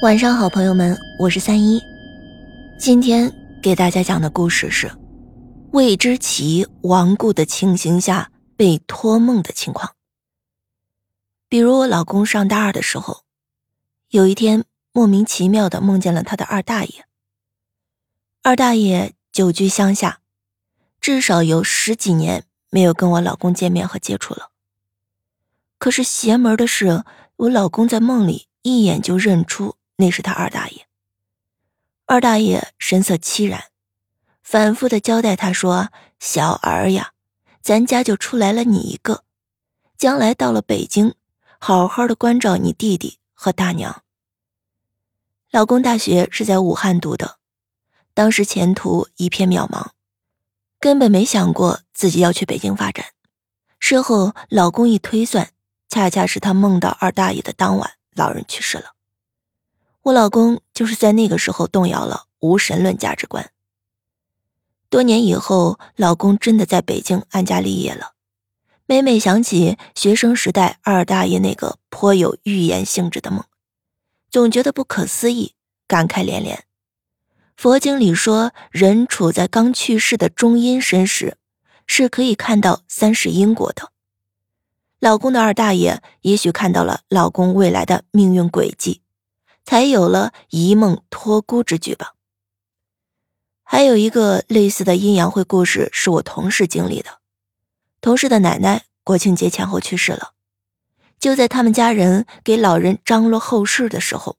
晚上好，朋友们，我是三一。今天给大家讲的故事是未知其亡故的情形下被托梦的情况。比如我老公上大二的时候，有一天莫名其妙的梦见了他的二大爷。二大爷久居乡下，至少有十几年没有跟我老公见面和接触了。可是邪门的是，我老公在梦里一眼就认出。那是他二大爷。二大爷神色凄然，反复的交代他说：“小儿呀，咱家就出来了你一个，将来到了北京，好好的关照你弟弟和大娘。”老公大学是在武汉读的，当时前途一片渺茫，根本没想过自己要去北京发展。事后，老公一推算，恰恰是他梦到二大爷的当晚，老人去世了。我老公就是在那个时候动摇了无神论价值观。多年以后，老公真的在北京安家立业了。每每想起学生时代二大爷那个颇有预言性质的梦，总觉得不可思议，感慨连连。佛经里说，人处在刚去世的中阴身时，是可以看到三世因果的。老公的二大爷也许看到了老公未来的命运轨迹。才有了一梦托孤之举吧。还有一个类似的阴阳会故事是我同事经历的，同事的奶奶国庆节前后去世了，就在他们家人给老人张罗后事的时候，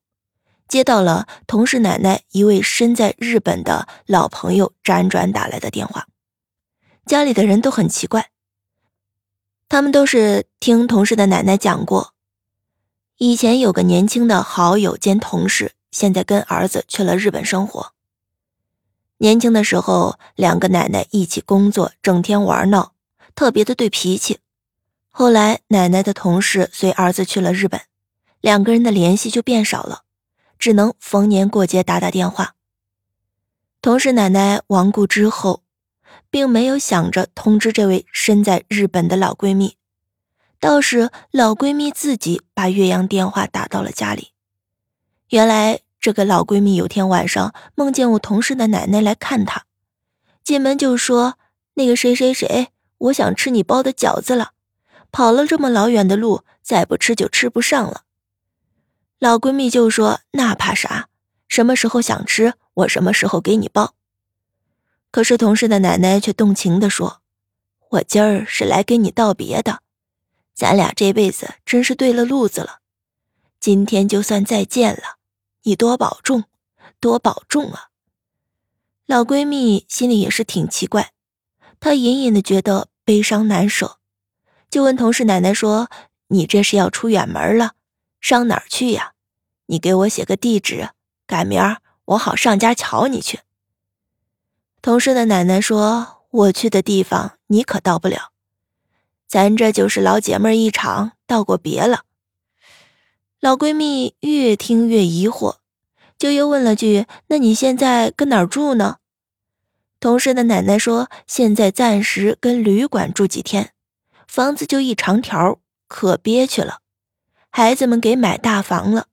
接到了同事奶奶一位身在日本的老朋友辗转打来的电话，家里的人都很奇怪，他们都是听同事的奶奶讲过。以前有个年轻的好友兼同事，现在跟儿子去了日本生活。年轻的时候，两个奶奶一起工作，整天玩闹，特别的对脾气。后来，奶奶的同事随儿子去了日本，两个人的联系就变少了，只能逢年过节打打电话。同事奶奶亡故之后，并没有想着通知这位身在日本的老闺蜜。倒是老闺蜜自己把岳阳电话打到了家里。原来这个老闺蜜有天晚上梦见我同事的奶奶来看她，进门就说：“那个谁谁谁，我想吃你包的饺子了，跑了这么老远的路，再不吃就吃不上了。”老闺蜜就说：“那怕啥？什么时候想吃，我什么时候给你包。”可是同事的奶奶却动情地说：“我今儿是来跟你道别的。”咱俩这辈子真是对了路子了，今天就算再见了，你多保重，多保重啊！老闺蜜心里也是挺奇怪，她隐隐的觉得悲伤难舍，就问同事奶奶说：“你这是要出远门了，上哪儿去呀？你给我写个地址，改明儿我好上家瞧你去。”同事的奶奶说：“我去的地方你可到不了。”咱这就是老姐妹一场，道过别了。老闺蜜越听越疑惑，就又问了句：“那你现在跟哪儿住呢？”同事的奶奶说：“现在暂时跟旅馆住几天，房子就一长条，可憋屈了。孩子们给买大房了，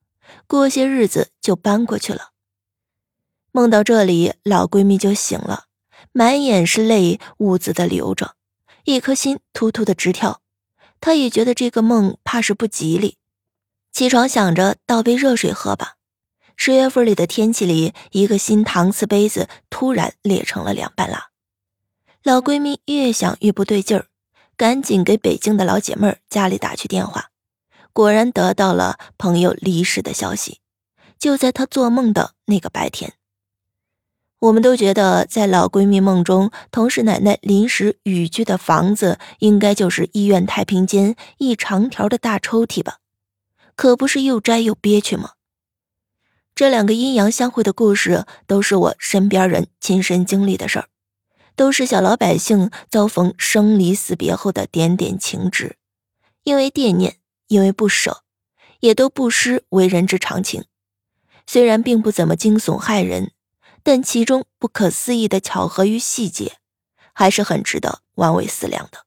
过些日子就搬过去了。”梦到这里，老闺蜜就醒了，满眼是泪，兀自的流着。一颗心突突的直跳，他也觉得这个梦怕是不吉利。起床想着倒杯热水喝吧。十月份里的天气里，一个新搪瓷杯子突然裂成了两半拉。老闺蜜越想越不对劲儿，赶紧给北京的老姐妹儿家里打去电话，果然得到了朋友离世的消息。就在她做梦的那个白天。我们都觉得，在老闺蜜梦中，同事奶奶临时寓居的房子，应该就是医院太平间一长条的大抽屉吧？可不是又摘又憋屈吗？这两个阴阳相会的故事，都是我身边人亲身经历的事儿，都是小老百姓遭逢生离死别后的点点情执，因为惦念，因为不舍，也都不失为人之常情。虽然并不怎么惊悚骇人。但其中不可思议的巧合与细节，还是很值得玩味思量的。